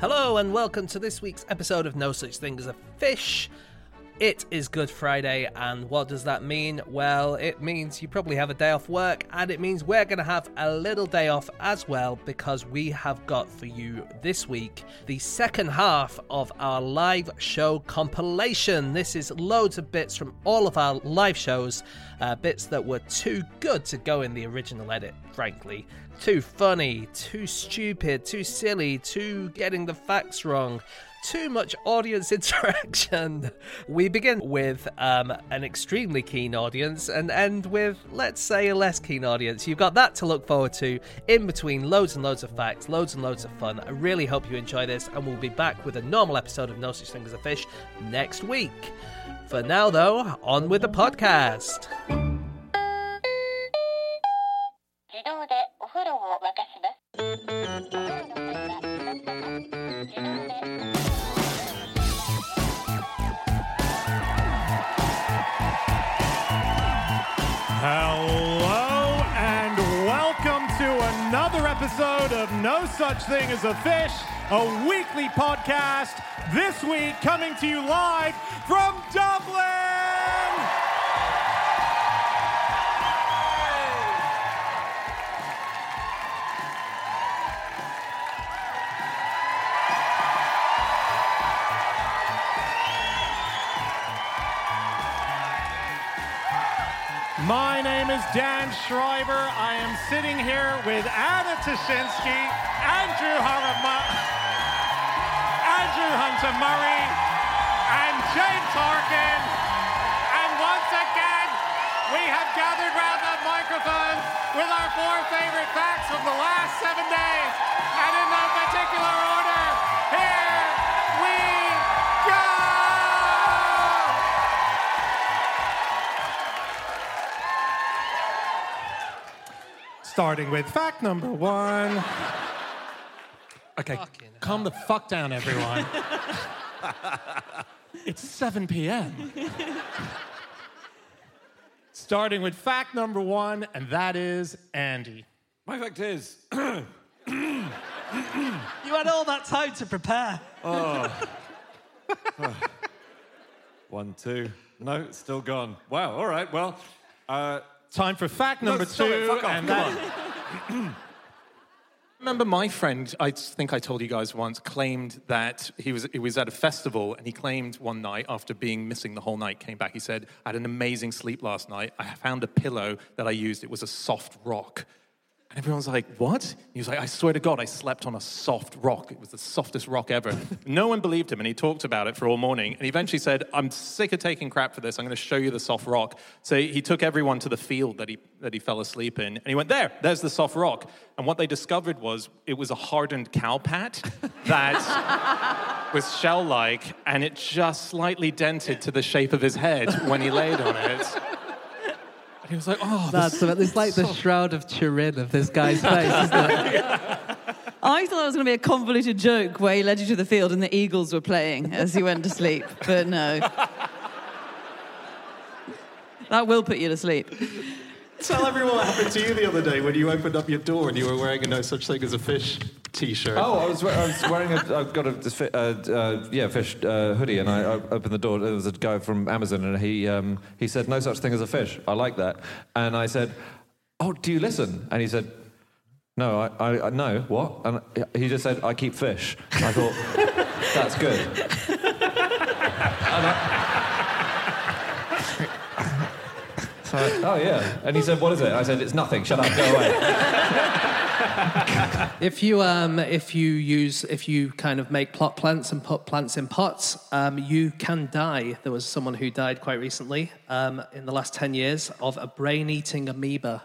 Hello, and welcome to this week's episode of No Such Thing as a Fish. It is Good Friday, and what does that mean? Well, it means you probably have a day off work, and it means we're going to have a little day off as well because we have got for you this week the second half of our live show compilation. This is loads of bits from all of our live shows, uh, bits that were too good to go in the original edit, frankly. Too funny, too stupid, too silly, too getting the facts wrong too much audience interaction. We begin with um, an extremely keen audience and end with, let's say, a less keen audience. You've got that to look forward to in between loads and loads of facts, loads and loads of fun. I really hope you enjoy this, and we'll be back with a normal episode of No Such Thing as a Fish next week. For now, though, on with the podcast. 自動でお風呂を沸かします。 Such Thing as a Fish, a weekly podcast. This week coming to you live from Dublin. My name is Dan Schreiber. I am sitting here with Anna Ptaszynski, Andrew Harama, Andrew Hunter Murray, and James Harkin. And once again, we have gathered round the microphone with our four favorite facts from the last seven days. And in no particular order, here we go! Starting with fact number one. Okay, Fucking calm the fuck down, everyone. it's 7 p.m. Starting with fact number one, and that is Andy. My fact is, You had all that time to prepare. Oh. one, two. No, it's still gone. Wow, all right, well, uh, Time for fact number stop it, two, fuck off, and come that. Remember, my friend, I think I told you guys once, claimed that he was, he was at a festival and he claimed one night after being missing the whole night, came back. He said, I had an amazing sleep last night. I found a pillow that I used. It was a soft rock. And everyone's like, What? He was like, I swear to God, I slept on a soft rock. It was the softest rock ever. no one believed him, and he talked about it for all morning. And he eventually said, I'm sick of taking crap for this. I'm going to show you the soft rock. So he took everyone to the field that he, that he fell asleep in. And he went, There, there's the soft rock. And what they discovered was it was a hardened cow pat that was shell like, and it just slightly dented to the shape of his head when he laid on it. And he was like, Oh, That's this it's like the shroud of Turin of this guy's face, isn't it? I thought it was going to be a convoluted joke where he led you to the field and the Eagles were playing as he went to sleep, but no. That will put you to sleep. Tell everyone what happened to you the other day when you opened up your door and you were wearing a no such thing as a fish t-shirt. oh, I was, I was wearing a, I've got a, uh, uh, yeah, fish uh, hoodie, and I, I opened the door. There was a guy from Amazon, and he, um, he said, no such thing as a fish. I like that. And I said, oh, do you listen? And he said, no, I, I, I no, what? And he just said, I keep fish. And I thought, that's good. And I- So I- oh yeah, and he said, "What is it?" I said, "It's nothing. Shut up. Go away." If you um, if you use if you kind of make plot plants and put plants in pots, um, you can die. There was someone who died quite recently um, in the last ten years of a brain-eating amoeba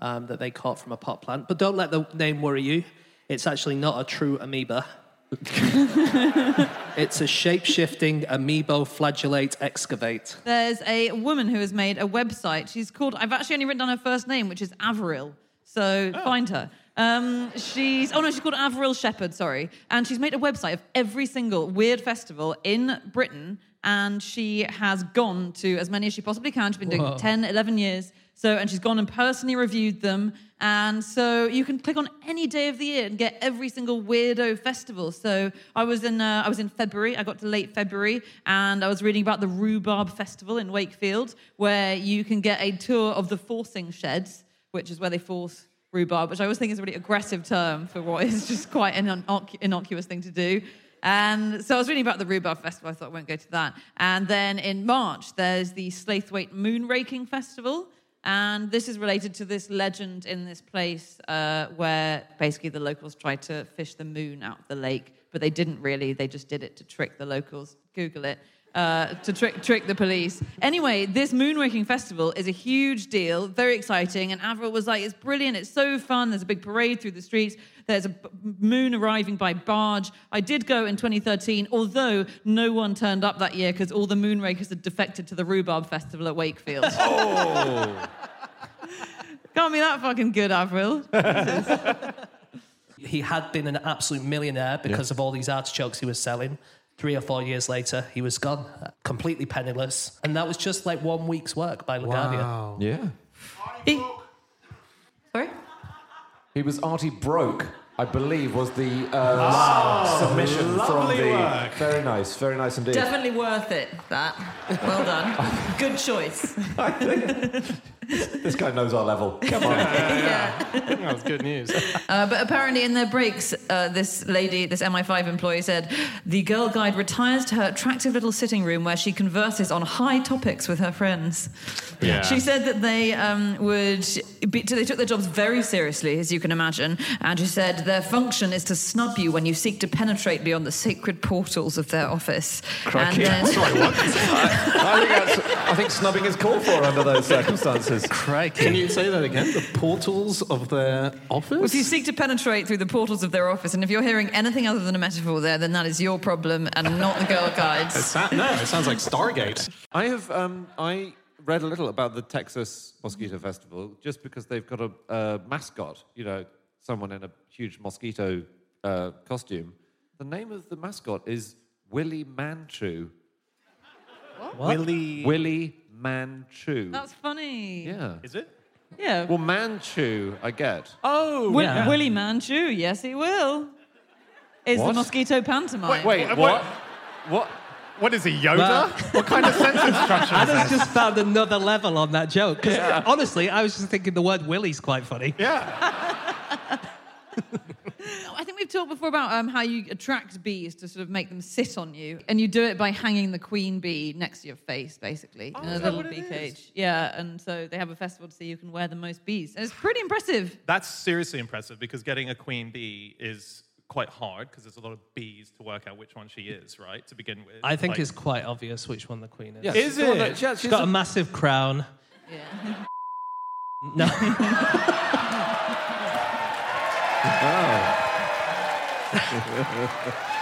um, that they caught from a pot plant. But don't let the name worry you. It's actually not a true amoeba. it's a shape-shifting amoeboflagellate excavate. There's a woman who has made a website. She's called, I've actually only written down her first name, which is Avril. So find her. Um, she's, oh no, she's called Avril Shepherd, sorry. And she's made a website of every single weird festival in Britain. And she has gone to as many as she possibly can. She's been doing it 10, 11 years. So, and she's gone and personally reviewed them. And so you can click on any day of the year and get every single weirdo festival. So I was in uh, I was in February. I got to late February, and I was reading about the Rhubarb Festival in Wakefield, where you can get a tour of the forcing sheds, which is where they force rhubarb, which I always think is a really aggressive term for what is just quite an innoc- innocuous thing to do. And so I was reading about the Rhubarb Festival. I thought I won't go to that. And then in March, there's the Slaithwaite Moon Raking Festival. And this is related to this legend in this place uh, where basically the locals tried to fish the moon out of the lake, but they didn't really. They just did it to trick the locals. Google it. Uh, to trick trick the police. Anyway, this moonraking festival is a huge deal, very exciting. And Avril was like, "It's brilliant! It's so fun! There's a big parade through the streets. There's a moon arriving by barge. I did go in 2013, although no one turned up that year because all the moonrakers had defected to the Rhubarb Festival at Wakefield. Oh. Can't be that fucking good, Avril. He had been an absolute millionaire because of all these artichokes he was selling. Three or four years later, he was gone, uh, completely penniless. And that was just like one week's work by LaGuardia. Yeah. He- Sorry. He was Artie Broke, I believe, was the uh, submission from the. work. Very nice, very nice indeed. Definitely worth it, that. Well done. Good choice. This guy knows our level. Come on. yeah. That was good news. Uh, but apparently, in their breaks, uh, this lady, this MI5 employee said the girl guide retires to her attractive little sitting room where she converses on high topics with her friends. Yeah. She said that they um, would, be, they took their jobs very seriously, as you can imagine. And she said their function is to snub you when you seek to penetrate beyond the sacred portals of their office. And then, I, think that's, I think snubbing is called for under those circumstances. Can you say that again? The portals of their office? if you seek to penetrate through the portals of their office, and if you're hearing anything other than a metaphor there, then that is your problem and not the girl guides. Sa- no, it sounds like Stargate. I have um, I read a little about the Texas Mosquito Festival just because they've got a, a mascot. You know, someone in a huge mosquito uh, costume. The name of the mascot is Willie Manchu. Willie. Willie Manchu. That's funny. yeah. Is it? Yeah. Well, Manchu, I get. Oh, Wi- yeah. Willie Manchu, yes, he will. Is the mosquito pantomime. Wait, What- what? What? What is he, Yoda? Well- what kind of sentence structure is Anna's this? just found another level on that joke. Because honestly, I was just thinking the word Willie's quite funny. Yeah. I think we've talked before about um, how you attract bees to sort of make them sit on you, and you do it by hanging the queen bee next to your face, basically, in a Oh, is that little what it bee is? cage. Yeah, and so they have a festival to see who can wear the most bees. And it's pretty impressive. That's seriously impressive because getting a queen bee is quite hard because there's a lot of bees to work out which one she is, right? To begin with. I think Like- it's quite obvious which one the queen is. Yes, Is it? that- yeah, She's she's got a a- massive crown. Yeah. No.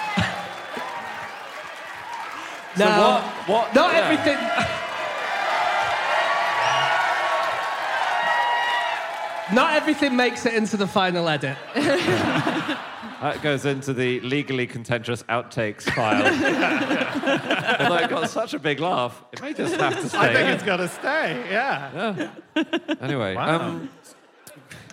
So no. what? What? Not yeah. everything. Not everything makes it into the final edit. That goes into the legally contentious outtakes file. Although it got such a big laugh, it may just have to stay. I think it's got to stay. Yeah. Anyway, Wow. um,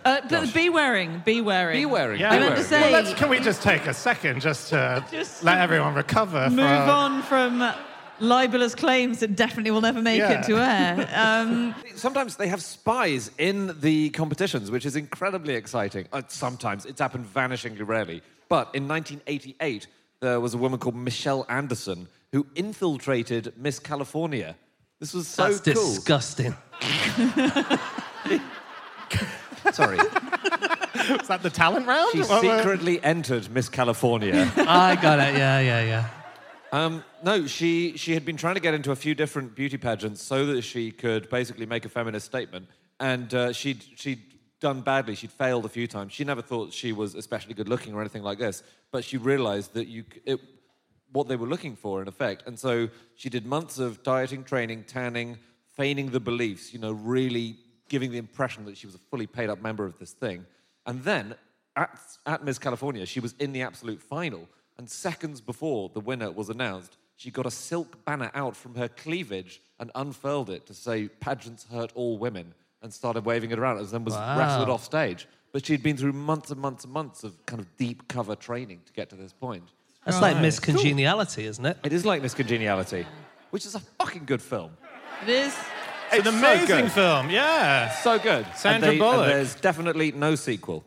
Uh, but the bee wearing, bee wearing. bee wearing. Yeah. bee I meant to say- Well, let's, can we just take a second just to Just let everyone recover? Move from, on from libelous claims that definitely will never make Yeah. it to air. Um, Sometimes they have spies in the competitions, which is incredibly exciting. Uh, sometimes it's happened vanishingly rarely. But in 1988, there was a woman called Michelle Anderson who infiltrated Miss California. This was so That's cool. disgusting. Sorry, Is that the talent round? she What- what- secretly entered Miss California. I got it. Yeah, yeah, yeah. Um, no, she she had been trying to get into a few different beauty pageants so that she could basically make a feminist statement, and uh, she'd she'd done badly. She'd failed a few times. She never thought she was especially good looking or anything like this, but she realised that you c- it, what they were looking for in effect, and so she did months of dieting, training, tanning, feigning the beliefs. You know, really giving the impression that she was a fully paid up member of this thing, and then at, at Miss California, she was in the absolute final. And seconds before the winner was announced, she got a silk banner out from her cleavage and unfurled it to say, Pageants hurt all women. and started waving it around and then was Wow. wrestled off stage. But she'd been through months and months and months of kind of deep cover training to get to this point. That's like Miss Congeniality, isn't it? It is like Miss Congeniality, which is a fucking good film. It is. It's an so amazing good. film, yeah. So good. Sandra and they- and Bullock. there's definitely no sequel.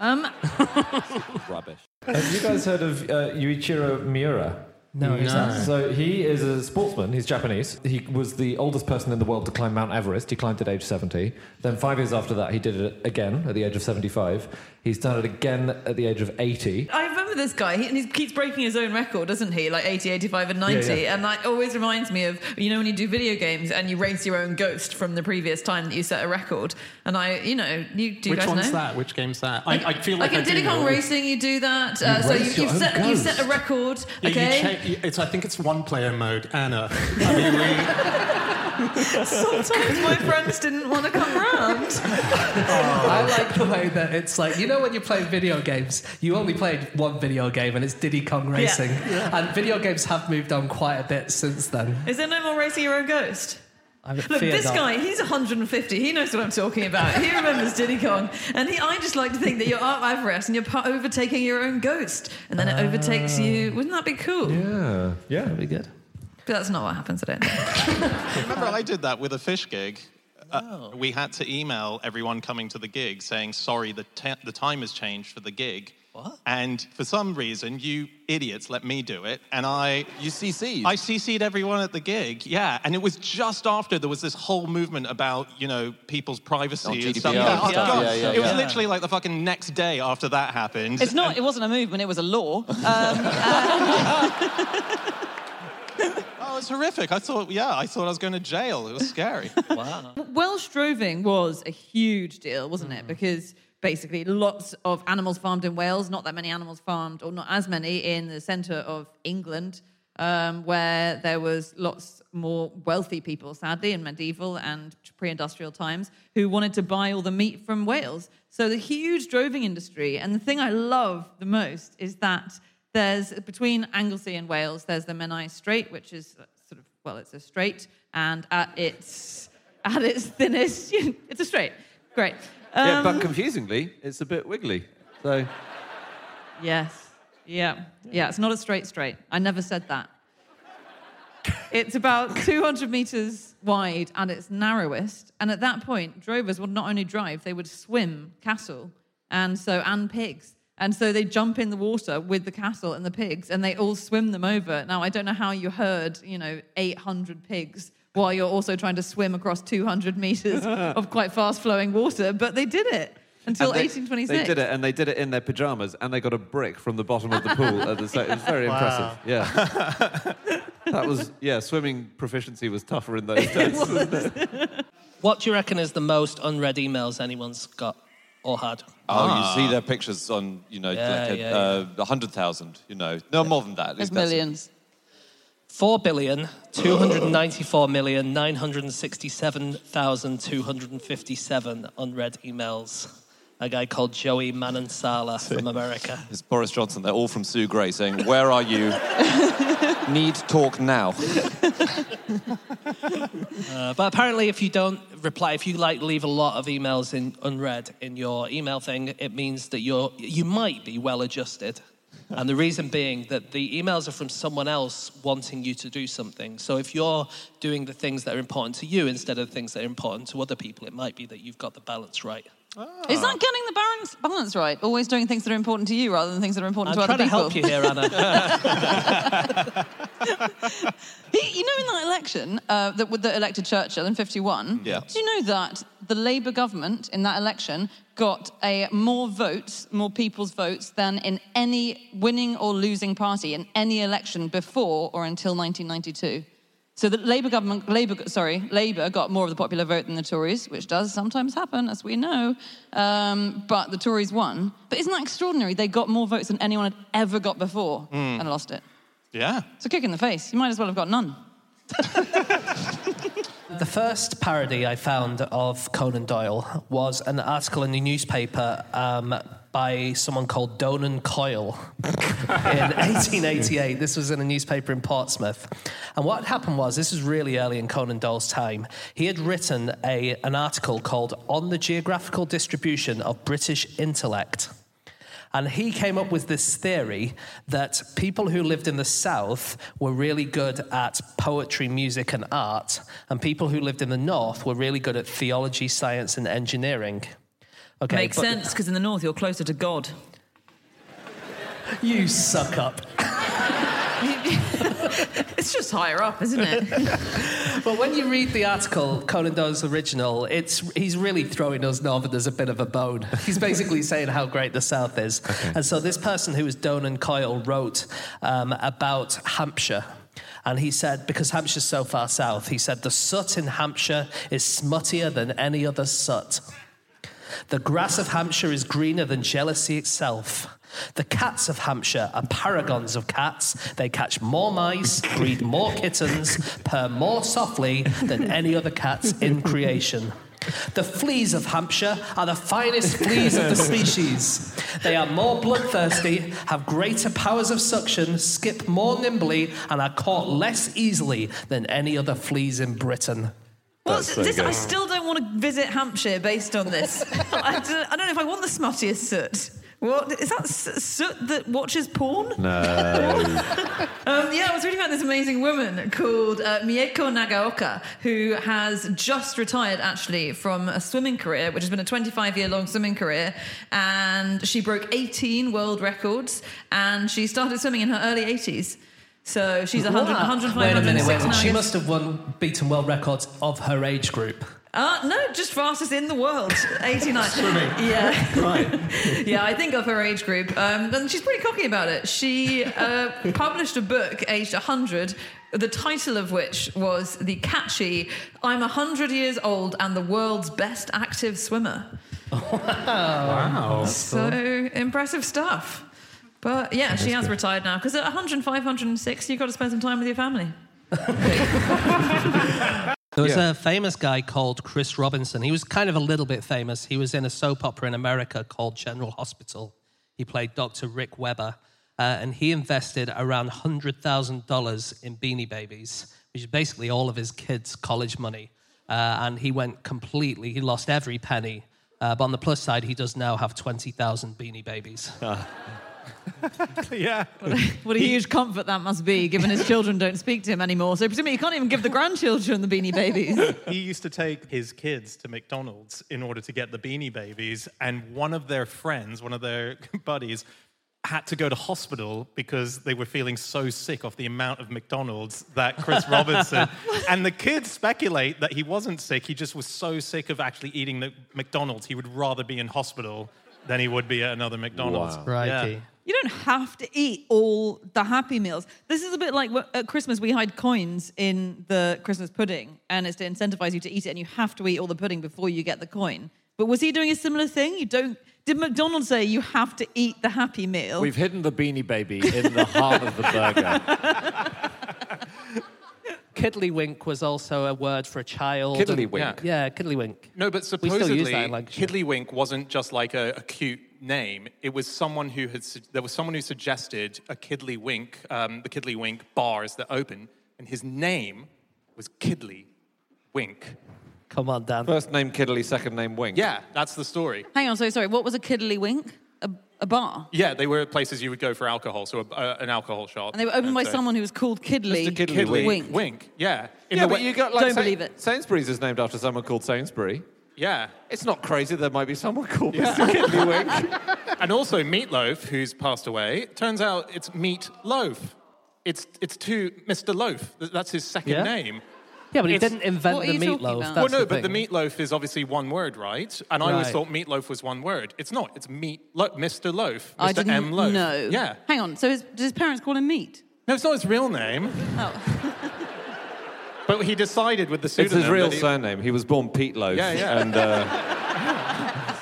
Um, Rubbish. Have you guys heard of uh, Yuichiro Miura? No, who's that? So he is a sportsman. He's Japanese. He was the oldest person in the world to climb Mount Everest. He climbed at age 70. Then five years after that, he did it again at the age of 75. He's done it again at the age of 80. I remember this guy, he, and he keeps breaking his own record, doesn't he? Like 80, 85, and 90. Yeah, yeah. And that always reminds me of, you know, when you do video games and you race your own ghost from the previous time that you set a record. And I, you know, you do you Which guys one's know? that? Which game's that? I, I feel like, in I do Diddy Kong. Racing, you do that. Uh, so you, race your you've, own set, you've set a record, Yeah, you okay? check- it's, I think it's one player mode, Anna. I mean, we, Sometimes my friends didn't want to come round. I like the way that it's like, you know, when you play video games, you only played one video game and it's Diddy Kong Racing. And video games have moved on quite a bit since then. Is there no more racing your own ghost? I Look, fear this not. guy, he's 150. He knows what I'm talking about. He remembers Diddy Kong. And he, I just like to think that you're up Everest and you're overtaking your own ghost. And then it ah. overtakes you. Wouldn't that be cool? Yeah. Yeah. That'd be good. But that's not what happens, I don't think. Remember, I did that with a fish gig. Uh, we had to email everyone coming to the gig saying, sorry, the, te- the time has changed for the gig. What? And for some reason, you idiots let me do it. And I. You CC'd? I CC'd everyone at the gig, yeah. And it was just after there was this whole movement about, you know, people's privacy Oh, and stuff. GDPR Yeah, oh, stuff. God. Yeah, yeah, it was yeah. literally like the fucking next day after that happened. It's not. It wasn't a movement. It was a law. Um, Oh, it's horrific. I thought, yeah, I thought I was going to jail. It was scary. wow. Welsh droving was a huge deal, wasn't it? Because basically, lots of animals farmed in Wales, not that many animals farmed, or not as many in the centre of England, um, where there was lots more wealthy people, sadly, in medieval and pre-industrial times, who wanted to buy all the meat from Wales. So the huge droving industry, and the thing I love the most is that there's between Anglesey and Wales, there's the Menai Strait, which is sort of well, it's a straight, and at its at its thinnest, it's a straight. Great. yeah, Um, but confusingly, it's a bit wiggly. So Yes. Yeah. Yeah. It's not a straight straight. I never said that. It's about 200 meters wide at its narrowest. And at that point, drovers would not only drive, they would swim cattle and so and pigs. And so they jump in the water with the cattle and the pigs and they all swim them over. Now, I don't know how you herd, you know, 800 pigs while you're also trying to swim across 200 meters of quite fast flowing water, but they did it until And they- 1826. They did it, and they did it in their pajamas, and they got a brick from the bottom of the pool. At the, it was very impressive. Yeah, that was yeah. Swimming proficiency was tougher in those days. What do you reckon is the most unread emails anyone's got or had? Oh, you see their pictures on, you know, Yeah, like a, yeah, uh, 100,000, you know. No, more than that. there's That's- millions. Four billion two hundred ninety-four million nine hundred sixty-seven thousand two hundred fifty-seven unread emails. A guy called Joey Manansala from America. It's Boris Johnson. They're all from Sue Gray saying, Where are you? Need talk now. Uh, but apparently, if you don't reply, if you like leave a lot of emails in unread in your email thing, it means that you're you might be well adjusted. And the reason being that the emails are from someone else wanting you to do something. So if you're doing the things that are important to you instead of the things that are important to other people, it might be that you've got the balance right. Is that getting the balance, balance right? Always doing things that are important to you rather than things that are important I'm to other trying to help you here, Anna. He- you know, in that election uh, that, that elected Churchill in 51, Yeah. do you know that the Labour government in that election got a more votes, more people's votes than in any winning or losing party in any election before or until 1992? So the Labour government, Labour, sorry, Labour got more of the popular vote than the Tories, which does sometimes happen, as we know. Um, but the Tories won. But isn't that extraordinary? They got more votes than anyone had ever got before and lost it. yeah. It's a kick in the face. You might as well have got none. The first parody I found of Conan Doyle was an article in the newspaper um, by someone called Donan Coyle in 1888. This was in a newspaper in Portsmouth. And what happened was, this was really early in Conan Doyle's time. He had written a, an article called On the Geographical Distribution of British Intellect. And he came up with this theory that people who lived in the South were really good at poetry, music, and art, and people who lived in the North were really good at theology, science, and engineering. Okay, Makes but- sense because in the north you're closer to God. You suck up. It's just higher up, isn't it? But when you read the article, Conan Doyle's original, it's he's really throwing us Northerners a bit of a bone. He's basically saying how great the South is. And so this person who was Donan Coyle wrote um, about Hampshire. And he said, because Hampshire's so far south, he said, the soot in Hampshire is smuttier than any other soot. The grass of Hampshire is greener than jealousy itself. The cats of Hampshire are paragons of cats. They catch more mice, breed more kittens, purr more softly than any other cats in creation. The fleas of Hampshire are the finest fleas of the species. They are more bloodthirsty, have greater powers of suction, skip more nimbly, and are caught less easily than any other fleas in Britain. Well, this, I still don't want to visit Hampshire based on this. I, don't, I don't know if I want the smuttiest soot. What is that soot that watches porn? No. Um, yeah, I was reading about this amazing woman called uh, Mieko Nagaoka, who has just retired actually from a swimming career, which has been a 25 year long swimming career. And she broke 18 world records and she started swimming in her early 80s. So she's 100, 105, Wait a minute, wait a minute. She must have won beaten world records of her age group. Uh, no, just fastest in the world. 89. Yeah. Right. yeah, I think of her age group. Um, and she's pretty cocky about it. She uh, published a book aged 100, the title of which was the catchy I'm 100 years old and the world's best active swimmer. Wow. So impressive stuff. But yeah, she has retired now because at 105, 106, you've got to spend some time with your family. There was a famous guy called Chris Robinson. He was kind of a little bit famous. He was in a soap opera in America called General Hospital. He played Dr. Rick Weber, uh, and he invested around $100,000 in Beanie Babies, which is basically all of his kids' college money. Uh, and he went completely, he lost every penny. Uh, but on the plus side, he does now have 20,000 Beanie Babies. yeah. What a huge comfort that must be, given his children don't speak to him anymore. So presumably he can't even give the grandchildren the beanie babies. he used to take his kids to McDonald's in order to get the Beanie Babies, and one of their friends, one of their buddies, had to go to hospital because they were feeling so sick of the amount of McDonald's that Chris Robinson and the kids speculate that he wasn't sick. He just was so sick of actually eating the McDonald's. He would rather be in hospital than he would be at another McDonald's. Crikey. Yeah. You don't have to eat all the Happy Meals. This is a bit like wh- at Christmas we hide coins in the Christmas pudding, and it's to incentivize you to eat it, and you have to eat all the pudding before you get the coin. But was he doing a similar thing? You don't. Did McDonald's say you have to eat the Happy Meal? We've hidden the beanie baby in the heart of the burger. Kiddlywink was also a word for a child. Kiddlywink? Yeah, kiddlywink. No, but We still supposedly, use that in Kiddlywink wasn't just like a, a cute name. It was someone who had there was someone who suggested a Kiddlywink, um, the Kiddlywink bars that open, and his name was Kiddly Wink. Come on, Dan. First name Kiddly, second name Wink. Yeah, that's the story. Hang on, so sorry. What was a kiddly wink? A, a bar, Yeah, they were places you would go for alcohol, so a, uh, an alcohol shop. and they were opened by so- someone who was called Kiddly. Mr. Kiddly Kiddly Wink. Wink. Yeah. In Yeah, the but way- you got like Don't believe it. Sainsbury's is named after someone called Sainsbury. Yeah. It's not crazy. There might be someone called Mr. Kiddly Wink. And also Meatloaf, who's passed away. Turns out it's Meat Loaf. It's it's to Mr. Loaf. That's his second Yeah? name. Yeah, but he It's- didn't invent the are you talking meatloaf. That's well, no, the but the meatloaf is obviously one word, right? And I always thought meatloaf was one word. It's not. It's meat, lo- Mr. Loaf, I Mr. didn't M. Loaf. know. Yeah. Hang on. So his, did his parents call him Meat? No, it's not his real name. Oh. But he decided with the pseudonym. It's his real he- surname. He was born Pete Loaf. Yeah, yeah. And uh,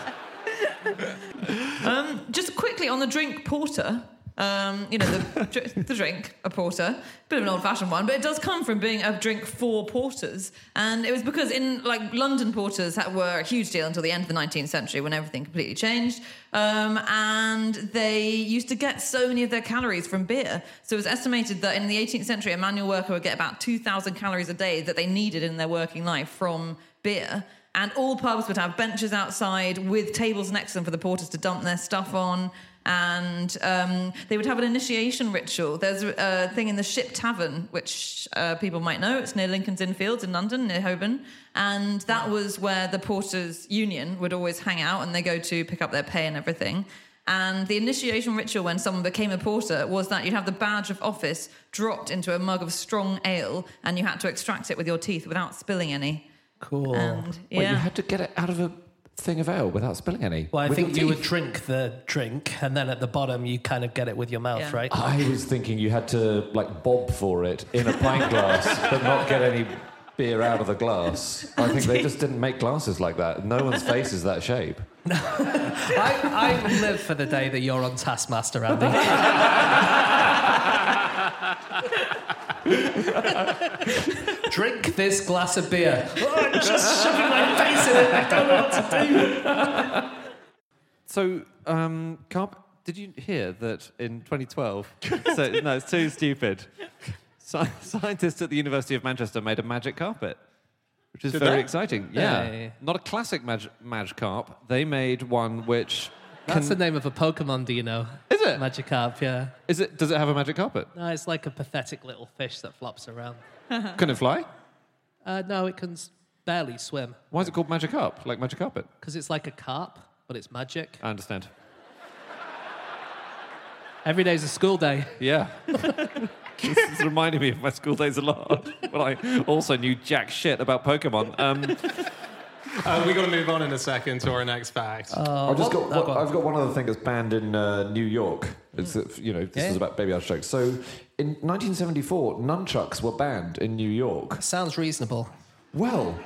Um, just quickly on the drink porter. Um, you know, the, dr- the drink, a porter, bit of an old-fashioned one, but it does come from being a drink for porters. And it was because in like London porters were a huge deal until the end of the 19th century when everything completely changed. Um, and they used to get so many of their calories from beer. So it was estimated that in the 18th century, a manual worker would get about 2,000 calories a day that they needed in their working life from beer. And all pubs would have benches outside with tables next to them for the porters to dump their stuff on. And um, they would have an initiation ritual. There's a thing in the Ship Tavern, which uh, people might know. It's near Lincoln's Inn Fields in London, near Holborn. And that was where the Porters Union would always hang out and they go to pick up their pay and everything. And the initiation ritual when someone became a porter was that you'd have the badge of office dropped into a mug of strong ale and you had to extract it with your teeth without spilling any. Cool. And Wait, yeah. you had to get it out of a thing of ale without spilling any. Well, I With think your you would teeth? drink the drink, and then at the bottom you kind of get it with your mouth, Yeah. right? I was thinking you had to like bob for it in a pint glass, but not get any beer out of the glass. I think they just didn't make glasses like that. No one's face is that shape. I, I live for the day that you're on Taskmaster, Andy. Drink this glass of beer. Oh, I'm just shoving my face in it. I don't know what to do. So, um, Carp, did you hear that in 2012? so, no, it's too stupid. Sci- scientists at the University of Manchester made a magic carpet, which is Did very they? exciting. Yeah, Hey. not a classic mag- mag carp. They made one which That's the name of a Pokemon, do you know? Is it? Magikarp, yeah. is it. Does it have a magic carpet? No, it's like a pathetic little fish that flops around. Can it fly? Uh, no, it can s- barely swim Why is it called magic carp? Like magic carpet? because it's like a carp, but it's magic. I understand. Every day's a school day. Yeah. this is reminding me of my school days a lot. But I also knew jack shit about Pokemon. Um, Uh, we got to move on in a second to our next fact. I've just got, oh, go. I've got one other thing that's banned in uh, New York. It's uh, you know this Yeah. is about baby arch jokes. So in 1974, nunchucks were banned in New York. Sounds reasonable. Well,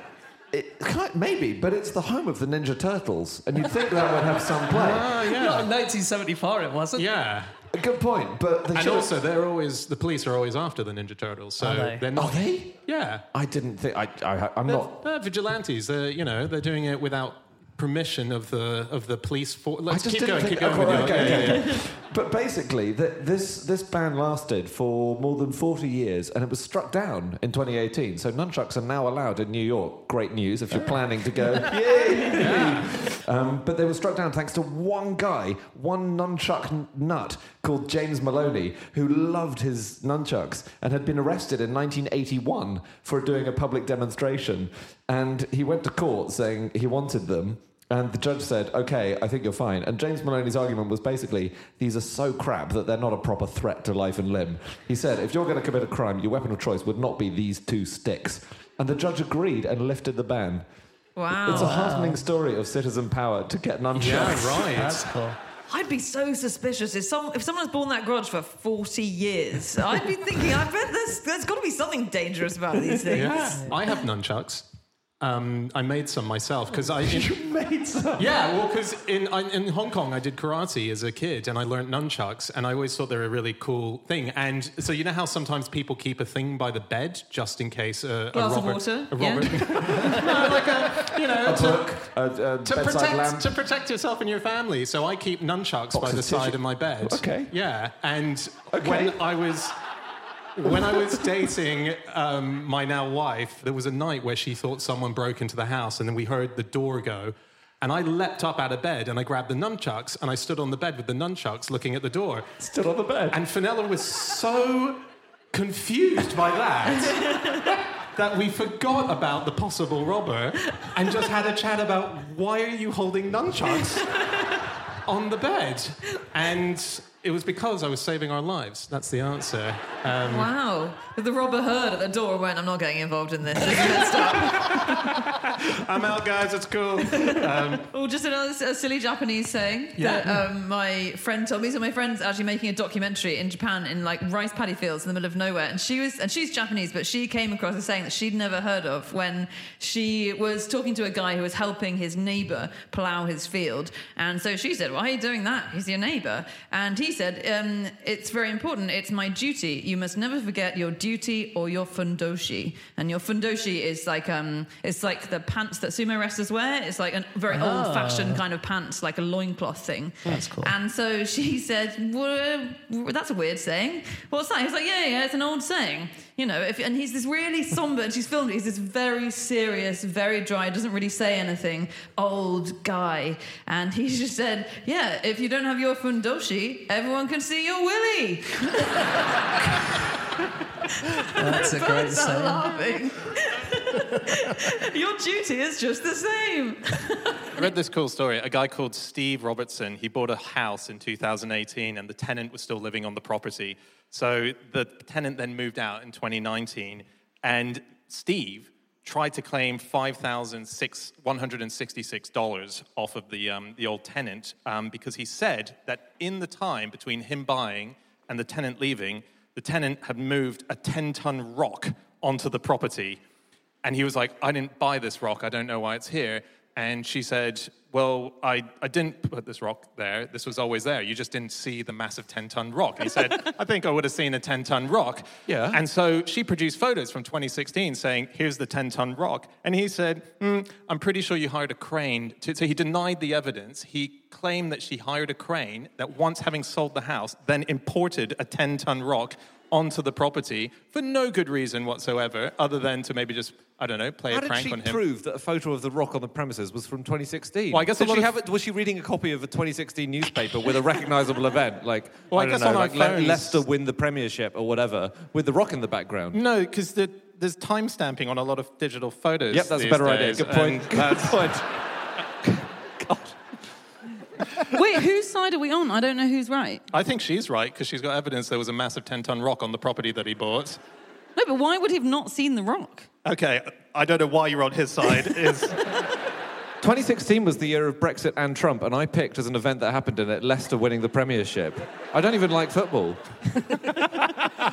it, kind- maybe, but it's the home of the Ninja Turtles, and you'd think that would have some play. Oh, yeah. Not in 1974, it wasn't. Yeah. Good point, but they And should also, they're always the police are always after the Ninja Turtles, so Are they? are Are not. they? Yeah, I didn't think. I, I, I'm they're, not. they're vigilantes. They're you know they're doing it without permission of the of the police. force. let's I just keep didn't going. think. keep going. oh, with okay, okay, yeah, okay. yeah. But basically, th this this ban lasted for more than 40 years, and it was struck down in 2018. So nunchucks are now allowed in New York. Great news if you're planning to go. Yay! Um, but they were struck down thanks to one guy, one nunchuck nut called James Maloney, who loved his nunchucks and had been arrested in 1981 for doing a public demonstration. And he went to court saying he wanted them. And the judge said, okay, I think you're fine. And James Maloney's argument was basically, these are so crap that they're not a proper threat to life and limb. He said, if you're going to commit a crime, your weapon of choice would not be these two sticks. And the judge agreed and lifted the ban. Wow. It's a heartening story of citizen power to get nunchucks. Yeah, right. That's cool. I'd be so suspicious if some if someone has borne that grudge for forty years. I'd be thinking, I bet there's there's got to be something dangerous about these things. Yeah, I have nunchucks. Um, I made some myself because I. You made some. Yeah, well, because in I, in Hong Kong I did karate as a kid, and I learned nunchucks, and I always thought they were a really cool thing. And so you know how sometimes people keep a thing by the bed just in case a, Glass a of robber, water, a yeah. robber, no, like a you know A to, book, a, a to bedside protect lamp. to protect yourself and your family. So I keep nunchucks Box by of the side of my bed. Okay. Yeah, and Okay. when I was when I was dating um, my now wife, there was a night where she thought someone broke into the house, and then we heard the door go. And I leapt up out of bed and I grabbed the nunchucks and I stood on the bed with the nunchucks looking at the door. Still on the bed. And Fenella was so confused by that that we forgot about the possible robber and just had a chat about why are you holding nunchucks on the bed? And it was because I was saving our lives. That's the answer. Um, Wow. The robber heard at the door went, I'm not getting involved in this. This is messed up. I'm out, guys. It's cool. Oh, just another silly Japanese saying Yeah. that um, my friend told me. So my friend's actually making a documentary in Japan in like rice paddy fields in the middle of nowhere, and she was and she's Japanese, but she came across a saying that she'd never heard of when she was talking to a guy who was helping his neighbour plough his field, and so she said, "Why are you doing that? He's your neighbour," and he said, um, It's very important. It's my duty. You must never forget your duty or your fundoshi. And your fundoshi is like um, it's like the pants that sumo wrestlers wear. It's like a very Ah. old fashioned kind of pants, like a loincloth thing. That's cool. And so she said, well, That's a weird saying. What's that? He was like, Yeah, yeah, it's an old saying. You know, if, and he's this really somber, and she's filmed. He's this very serious, very dry, doesn't really say anything, old guy. And he just said, Yeah, if you don't have your fundoshi, everyone can see your willy. That's a great saying. laughing. your duty is just the same. I read this cool story. A guy called Steve Robertson, he bought a house in 2018 and the tenant was still living on the property. So the tenant then moved out in 2019 and Steve tried to claim $5,166 off of the, um, the old tenant um, because he said that in the time between him buying and the tenant leaving, the tenant had moved a 10 ton rock onto the property. And he was like, I didn't buy this rock. I don't know why it's here. And she said, Well, I, I didn't put this rock there. This was always there. You just didn't see the massive 10 ton rock. And he said, I think I would have seen a 10 ton rock. Yeah. And so she produced photos from 2016 saying, Here's the 10 ton rock. And he said, "Hmm, I'm pretty sure you hired a crane. To, so he denied the evidence. He claimed that she hired a crane that once having sold the house, then imported a 10 ton rock onto the property for no good reason whatsoever, other than to maybe just, I don't know, play How a did prank she on him. prove that a photo of the rock on the premises was from 2016? Well, I guess a did lot she of- have it, was she reading a copy of a 2016 newspaper with a recognisable event, like Well, I don't guess know, on like our Le- phones- Leicester win the Premiership or whatever, with the rock in the background? No, because the, there's time stamping on a lot of digital photos. Yep, that's a these better idea. days, Good point. and Good that's- point. Wait, whose side are we on? I don't know who's right. I think she's right because she's got evidence there was a massive 10 ton rock on the property that he bought. No, but why would he have not seen the rock? Okay, I don't know why you're on his side. Is 2016 was the year of Brexit and Trump, and I picked as an event that happened in it Leicester winning the Premiership. I don't even like football.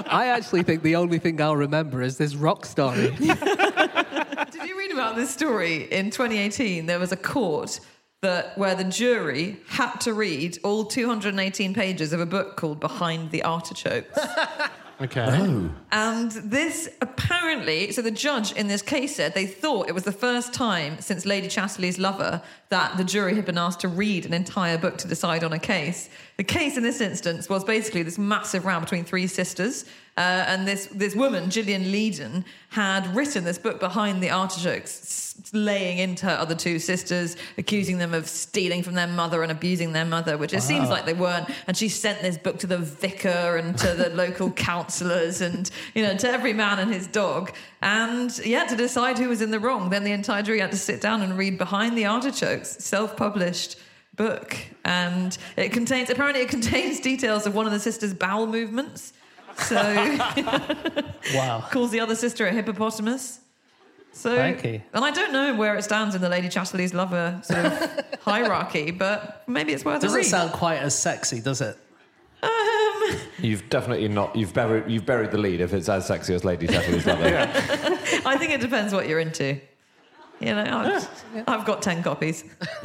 I actually think the only thing I'll remember is this rock story. Did you read about this story in 2018? There was a court that where the jury had to read all 218 pages of a book called Behind the Artichokes. okay. Oh. And this apparently, so the judge in this case said they thought it was the first time since Lady Chatterley's lover that the jury had been asked to read an entire book to decide on a case. The case in this instance was basically this massive row between three sisters. Uh, and this, this woman, Gillian Leedon, had written this book behind the artichokes, laying into her other two sisters, accusing them of stealing from their mother and abusing their mother, which it seems like they weren't. And she sent this book to the vicar and to the local councillors and, you know, to every man and his dog. And yeah, to decide who was in the wrong, then the entire jury had to sit down and read Behind the Artichokes, self-published book. And it contains, apparently it contains details of one of the sisters' bowel movements. So wow. calls the other sister a hippopotamus. So, Crikey. and I don't know where it stands in the Lady Chatterley's lover sort of hierarchy, but maybe it's worth a Doesn't read. sound quite as sexy, does it? Um, You've definitely not. You've buried. You've buried the lead if it's as sexy as Lady Chatterley's lover. I think it depends what you're into. You know, I've, I've got 10 copies.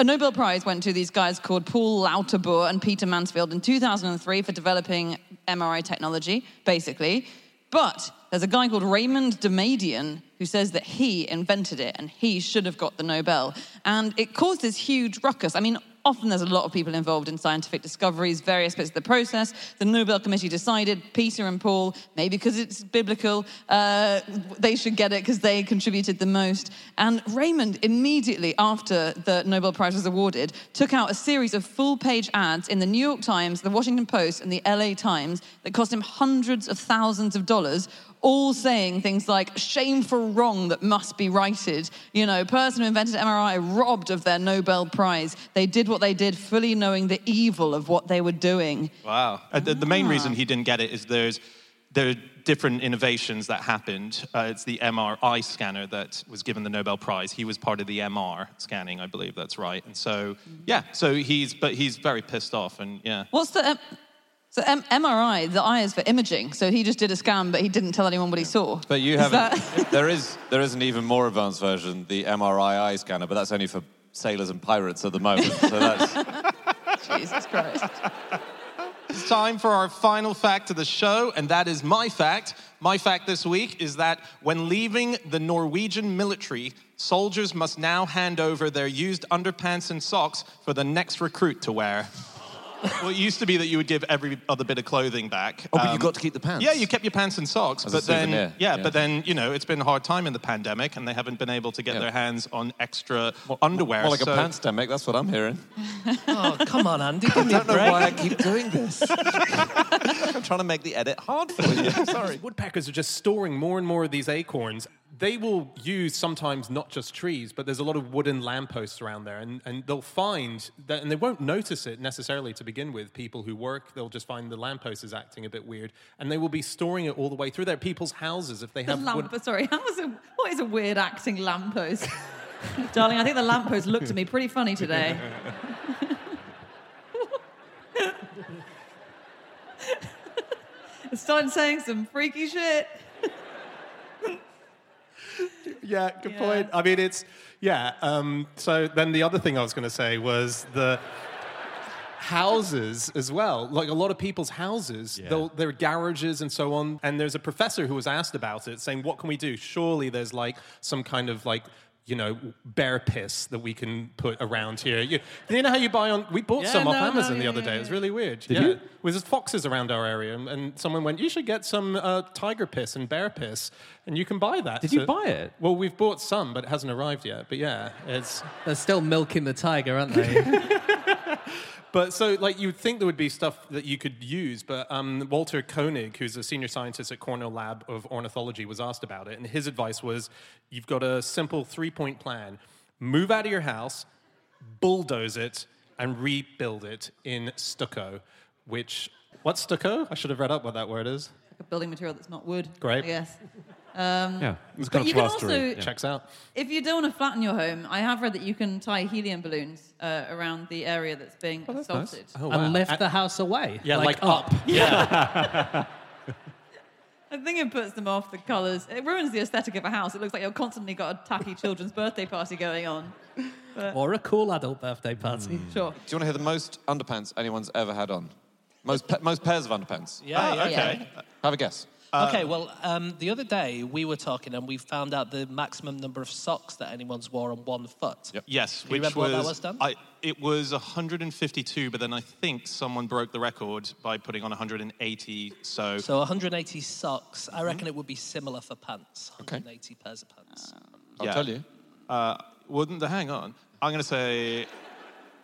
A Nobel Prize went to these guys called Paul Lauterbur and Peter Mansfield in 2003 for developing MRI technology, basically. But there's a guy called Raymond Damadian who says that he invented it and he should have got the Nobel. And it caused this huge ruckus. I mean, often there's a lot of people involved in scientific discoveries, various bits of the process. The Nobel Committee decided Peter and Paul, maybe because it's biblical, uh, they should get it because they contributed the most. And Raymond, immediately after the Nobel Prize was awarded, took out a series of full page ads in the New York Times, the Washington Post, and the LA Times that cost him hundreds of thousands of dollars all saying things like shameful wrong that must be righted. You know, person who invented MRI robbed of their Nobel Prize. They did what they did, fully knowing the evil of what they were doing. Wow. Uh, the, the main reason he didn't get it is there's there are different innovations that happened. Uh, it's the MRI scanner that was given the Nobel Prize. He was part of the MR scanning, I believe that's right. And so, yeah, so he's but he's very pissed off, and yeah. What's the. M- so M- MRI, the I is for imaging. So he just did a scan, but he didn't tell anyone what he saw. But you Is haven't. that- there is there is an even more advanced version, the MRI eye scanner, but that's only for sailors and pirates at the moment. So that's Jesus Christ. It's time for our final fact of the show, and that is my fact. My fact this week is that when leaving the Norwegian military, soldiers must now hand over their used underpants and socks for the next recruit to wear. well, it used to be that you would give every other bit of clothing back. Oh, but you Um, got to keep the pants. Yeah, you kept your pants and socks, As a but then yeah, yeah. but then you know it's been a hard time in the pandemic, and they haven't been able to get their hands on extra underwear. More like so- a pants demic, that's what I'm hearing. Oh, come on, Andy. I Give me a don't know break. why I keep doing this. I'm trying to make the edit hard for you. Sorry. Woodpeckers are just storing more and more of these acorns. They will use sometimes not just trees, but there's a lot of wooden lampposts around there, and, and they'll find that, and they won't notice it necessarily to begin with. People who work, they'll just find the lamppost is acting a bit weird, and they will be storing it all the way through their people's houses if they The have lamp, wood- sorry, how was what is a weird acting lamppost? Darling, I think the lamppost looked at me pretty funny today. Started saying some freaky shit. Yeah, good point. I mean, it's yeah. Um, so then the other thing I was going to say was the houses as well. Like a lot of people's houses, they'll, their garages and so on. And there's a professor who was asked about it, saying, "What can we do? Surely there's like some kind of like." You know, bear piss that we can put around here. You, you know how you buy on? We bought Yeah, some off no, no, Amazon the yeah, other yeah, day. It was really weird. Did yeah, you? There was foxes around our area, and, and someone went, "You should get some uh, tiger piss and bear piss, and you can buy that." Did you buy it? well, we've bought some, but it hasn't arrived yet. But yeah, it's. They're still milking the tiger, aren't they? But so, like, you'd think there would be stuff that you could use, but um, Walter Koenig, who's a senior scientist at Cornell Lab of Ornithology, was asked about it, and his advice was you've got a simple three point plan move out of your house, bulldoze it, and rebuild it in stucco, which. What's stucco? I should have read up what that word is. Like a building material that's not wood. Great. Guess. Um, Yeah, it's but kind of you can also, Yeah. Checks out. if you don't want to flatten your home, I have read that you can tie helium balloons uh, around the area that's being assaulted. Oh, and lift And- the house away. Yeah, like, up. Yeah. I think it puts them off the colours. It ruins the aesthetic of a house. It looks like you've constantly got a tacky children's birthday party going on. Or a cool adult birthday party. Sure. Do you want to hear the most underpants anyone's ever had on? Most, pa- most pairs of underpants? Yeah, yeah, okay. Have a guess. Okay, well, um, the other day we were talking and we found out the maximum number of socks that anyone's wore on one foot. Yes, Can you remember was, what that was, Dan? I, it was 152, but then I think someone broke the record by putting on 180. So, So 180 socks. I reckon it would be similar for pants. Okay. 180 pairs of pants. I'll yeah. tell you. Uh, wouldn't the hang on? I'm gonna say,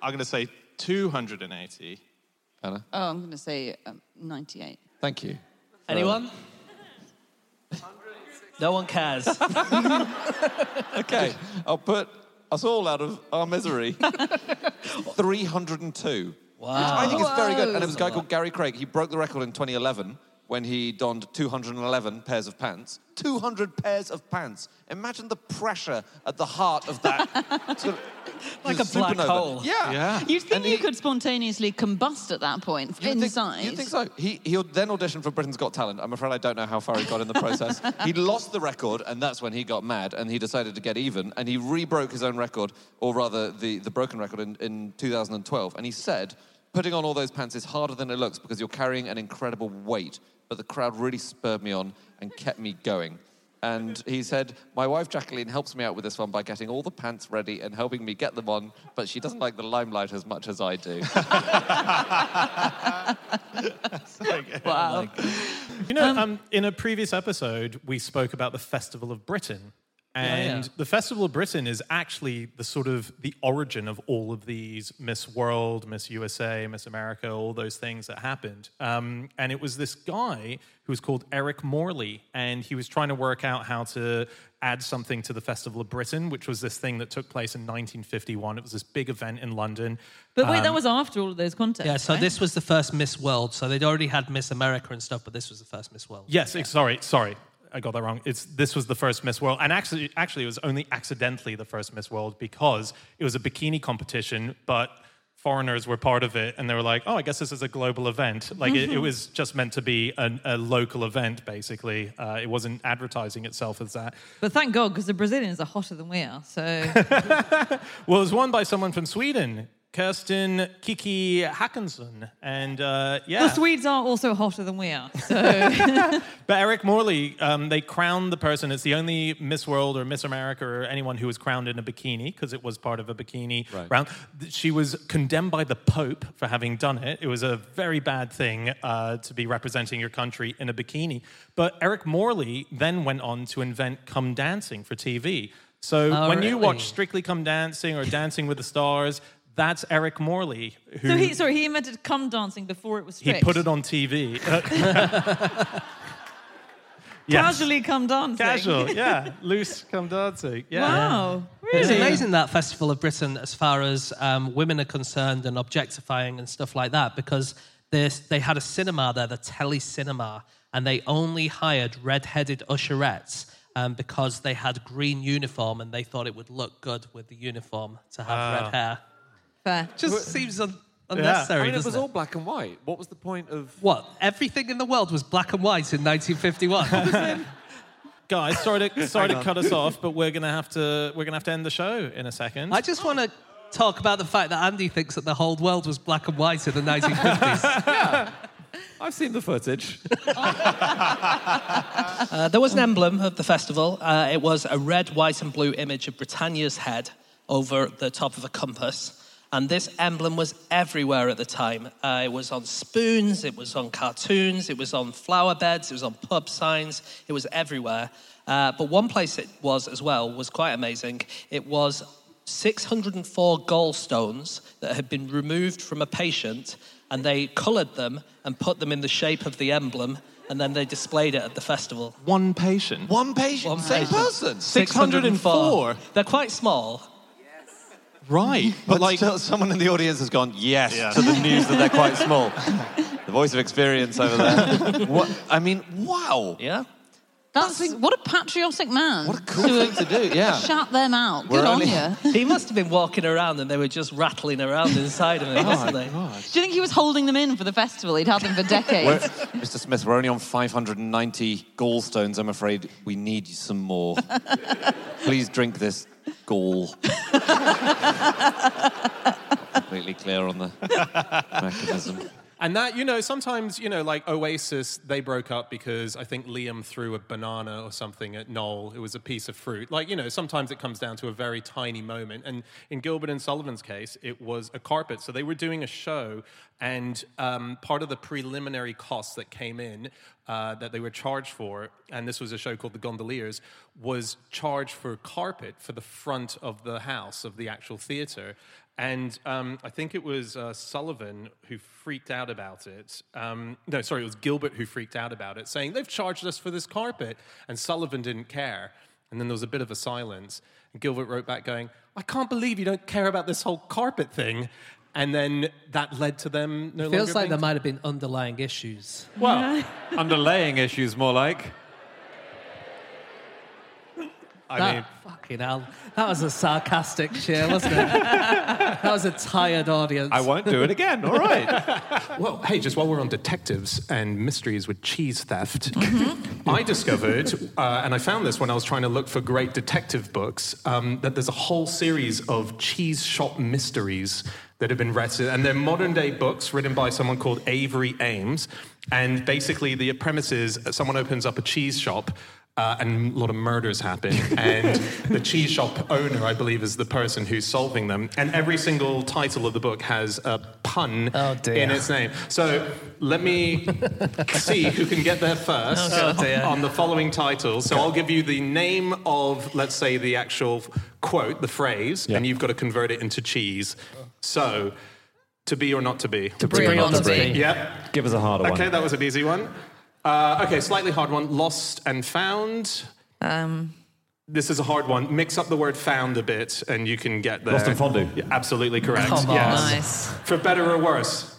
I'm gonna say 280. Anna? Oh, I'm going to say um, 98. Thank you. Anyone? No one cares. Okay, I'll put us all out of our misery. 302. Wow. I think it's very good. And it was a guy called Garry Craig. He broke the record in 2011 when he donned 211 pairs of pants. 200 pairs of pants. Imagine the pressure at the heart of that. sort of- Like a black supernova. hole. Yeah. Yeah. You'd think And you he- could spontaneously combust at that point You'd inside. Think, you'd think so. He, he then auditioned for Britain's Got Talent. I'm afraid I don't know how far he got in the process. he lost the record, and that's when he got mad, and he decided to get even, and he re-broke his own record, or rather the, the broken record in, in 2012. And he said, putting on all those pants is harder than it looks because you're carrying an incredible weight. But the crowd really spurred me on and kept me going. And he said, My wife Jacqueline helps me out with this one by getting all the pants ready and helping me get them on, but she doesn't like the limelight as much as I do. wow. You know, um, in a previous episode, we spoke about the Festival of Britain. And yeah. the Festival of Britain is actually the sort of the origin of all of these Miss World, Miss USA, Miss America, all those things that happened. Um, and it was this guy who was called Eric Morley, and he was trying to work out how to add something to the Festival of Britain, which was this thing that took place in 1951. It was this big event in London. But wait, Um, that was after all of those contests. yeah, so right? this was the first Miss World. So they'd already had Miss America and stuff, but this was the first Miss World. Yes, ex- sorry, sorry. I got that wrong. It's this was the first Miss World, and actually, actually, it was only accidentally the first Miss World because it was a bikini competition, but foreigners were part of it, and they were like, "Oh, I guess this is a global event." Like it, it was just meant to be an, a local event, basically. Uh, it wasn't advertising itself as that. But thank God, because the Brazilians are hotter than we are. So Well, it was won by someone from Sweden. Kerstin Kiki Håkansson. And uh, yeah. The Swedes are also hotter than we are. So But Eric Morley, um, they crowned the person. It's the only Miss World or Miss America or anyone who was crowned in a bikini because it was part of a bikini Right. round. She was condemned by the Pope for having done it. It was a very bad thing uh, to be representing your country in a bikini. But Eric Morley then went on to invent Come Dancing for TV. So Oh, when you watch Strictly Come Dancing or Dancing with the Stars, that's Eric Morley who So he, sorry, he invented cum dancing before it was he put it on TV. Yes. Casually cum dancing. Casual, yeah. Loose come dancing. Yeah. Wow. really? It's amazing that Festival of Britain, as far as um, women are concerned and objectifying and stuff like that, because they had a cinema there, the Telecinema, and they only hired red-headed usherettes um, because they had green uniform and they thought it would look good with the uniform to have Wow. red hair. Fair. Just seems un- unnecessary, I mean, it doesn't was all black and white. What was the point of? What? Everything in the world was black and white in 1951. Guys, sorry to sorry to cut us off, but we're gonna have to we're gonna have to end the show in a second. I just want to talk about the fact that Andy thinks that the whole world was black and white in the 1950s. I've seen the footage. Uh, there was an emblem of the festival. Uh, it was a red, white, and blue image of Britannia's head over the top of a compass. And this emblem was everywhere at the time. Uh, it was on spoons, it was on cartoons, it was on flower beds, it was on pub signs, it was everywhere. Uh, but one place it was as well was quite amazing. It was 604 gallstones that had been removed from a patient, and they coloured them and put them in the shape of the emblem, and then they displayed it at the festival. One patient. One patient, One same patient. person. 604. They're quite small. Right. But like, someone in the audience has gone yes to the news that they're quite small. the voice of experience over there. what? I mean, wow. Yeah. That's what a patriotic man. What a cool thing to do. Yeah. Shut them out. We're Good on you. He must have been walking around and they were just rattling around inside of him, oh wasn't they? Do you think he was holding them in for the festival? He'd had them for We're, decades. Mr. Smith, we're only on 590 gallstones. I'm afraid we need some more. Please drink this gall. Completely clear on the mechanism. And that, you know, sometimes, you know, like Oasis, they broke up because I think Liam threw a banana or something at Noel. It was a piece of fruit. Like, you know, sometimes it comes down to a very tiny moment. And in Gilbert and Sullivan's case, it was a carpet. So they were doing a show, and um, part of the preliminary costs that came in uh, that they were charged for, and this was a show called The Gondoliers, was charged for carpet for the front of the house of the actual theater. And um, I think it was uh, Sullivan who freaked out about it. Um, no, sorry, it was Gilbert who freaked out about it, saying, They've charged us for this carpet. And Sullivan didn't care. And then there was a bit of a silence. And Gilbert wrote back, going, I can't believe you don't care about this whole carpet thing. And then that led to them no longer. Feels like there being- might have been underlying issues. Well, underlaying issues more like. I that, mean, fucking hell. That was a sarcastic cheer, wasn't it? that was a tired audience. I won't do it again. All right. Well, hey, just while we're on detectives and mysteries with cheese theft, I discovered, uh, and I found this when I was trying to look for great detective books, um, that there's a whole series of cheese shop mysteries that have been written, and they're modern day books written by someone called Avery Aames. And basically, the premise is someone opens up a cheese shop. Uh, and a lot of murders happen. And the cheese shop owner, I believe, is the person who's solving them. And every single title of the book has a pun Oh, dear. in its name. So let me see who can get there first Oh, dear. on the following titles. So I'll give you the name of, let's say, the actual quote, the phrase, and you've got to convert it into cheese. So, to be or not to be? To be or not to be. Yep. Give us a harder Okay, one. Okay, that was an easy one. Uh, okay, slightly hard one. Lost and found. Um, This is a hard one. Mix up the word found a bit, and you can get there. Lost and fondue. Yeah, absolutely correct. Come on. Yes. nice. For better or worse.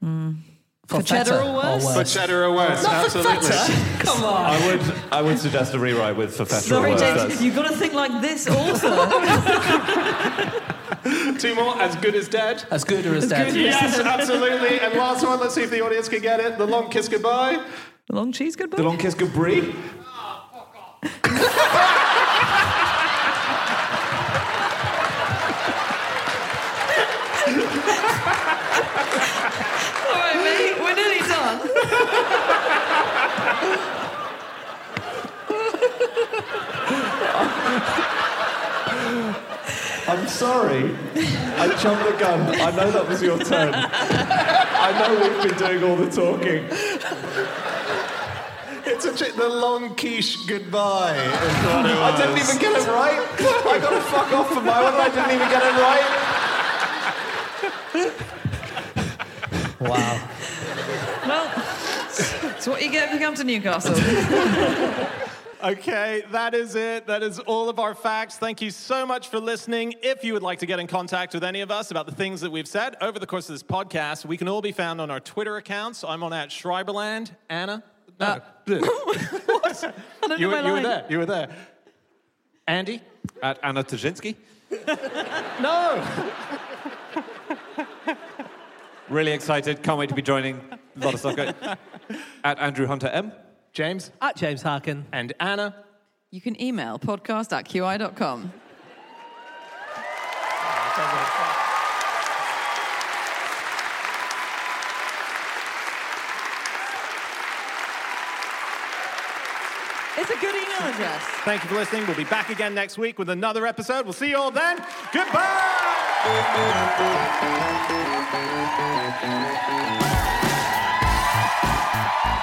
For cheddar feta or worse? For cheddar or worse. absolutely. Come on. I would, I would suggest a rewrite with for feta sorry, or worse. Sorry, James. You've got to think like this also. Two more. As good as dead. As good or as dead. Yes, absolutely. And last one. Let's see if the audience can get it. The long kiss goodbye. The long cheese goodbye. The long kiss good ah, brie. sorry. I jumped the gun. I know that was your turn. I know we've been doing all the talking. It's a ch- the long quiche goodbye. is what it I didn't was. even get it right. I got to fuck off for my one. I didn't even get it right. Wow. Well, it's what you get if you come to Newcastle. Okay, that is it. That is all of our facts. Thank you so much for listening. If you would like to get in contact with any of us about the things that we've said over the course of this podcast, we can all be found on our Twitter accounts. I'm on at Schreiberland. Anna? No. I don't you, know were, my you were there. You were there. Andy? At Anna Ptaszynski. No. Really excited. Can't wait to be joining. A lot of stuff going. At Andrew Hunter M. James? At James Harkin. And Anna? You can email podcast at qi.com. It's a good email address. Thank you for listening. We'll be back again next week with another episode. We'll see you all then. Goodbye.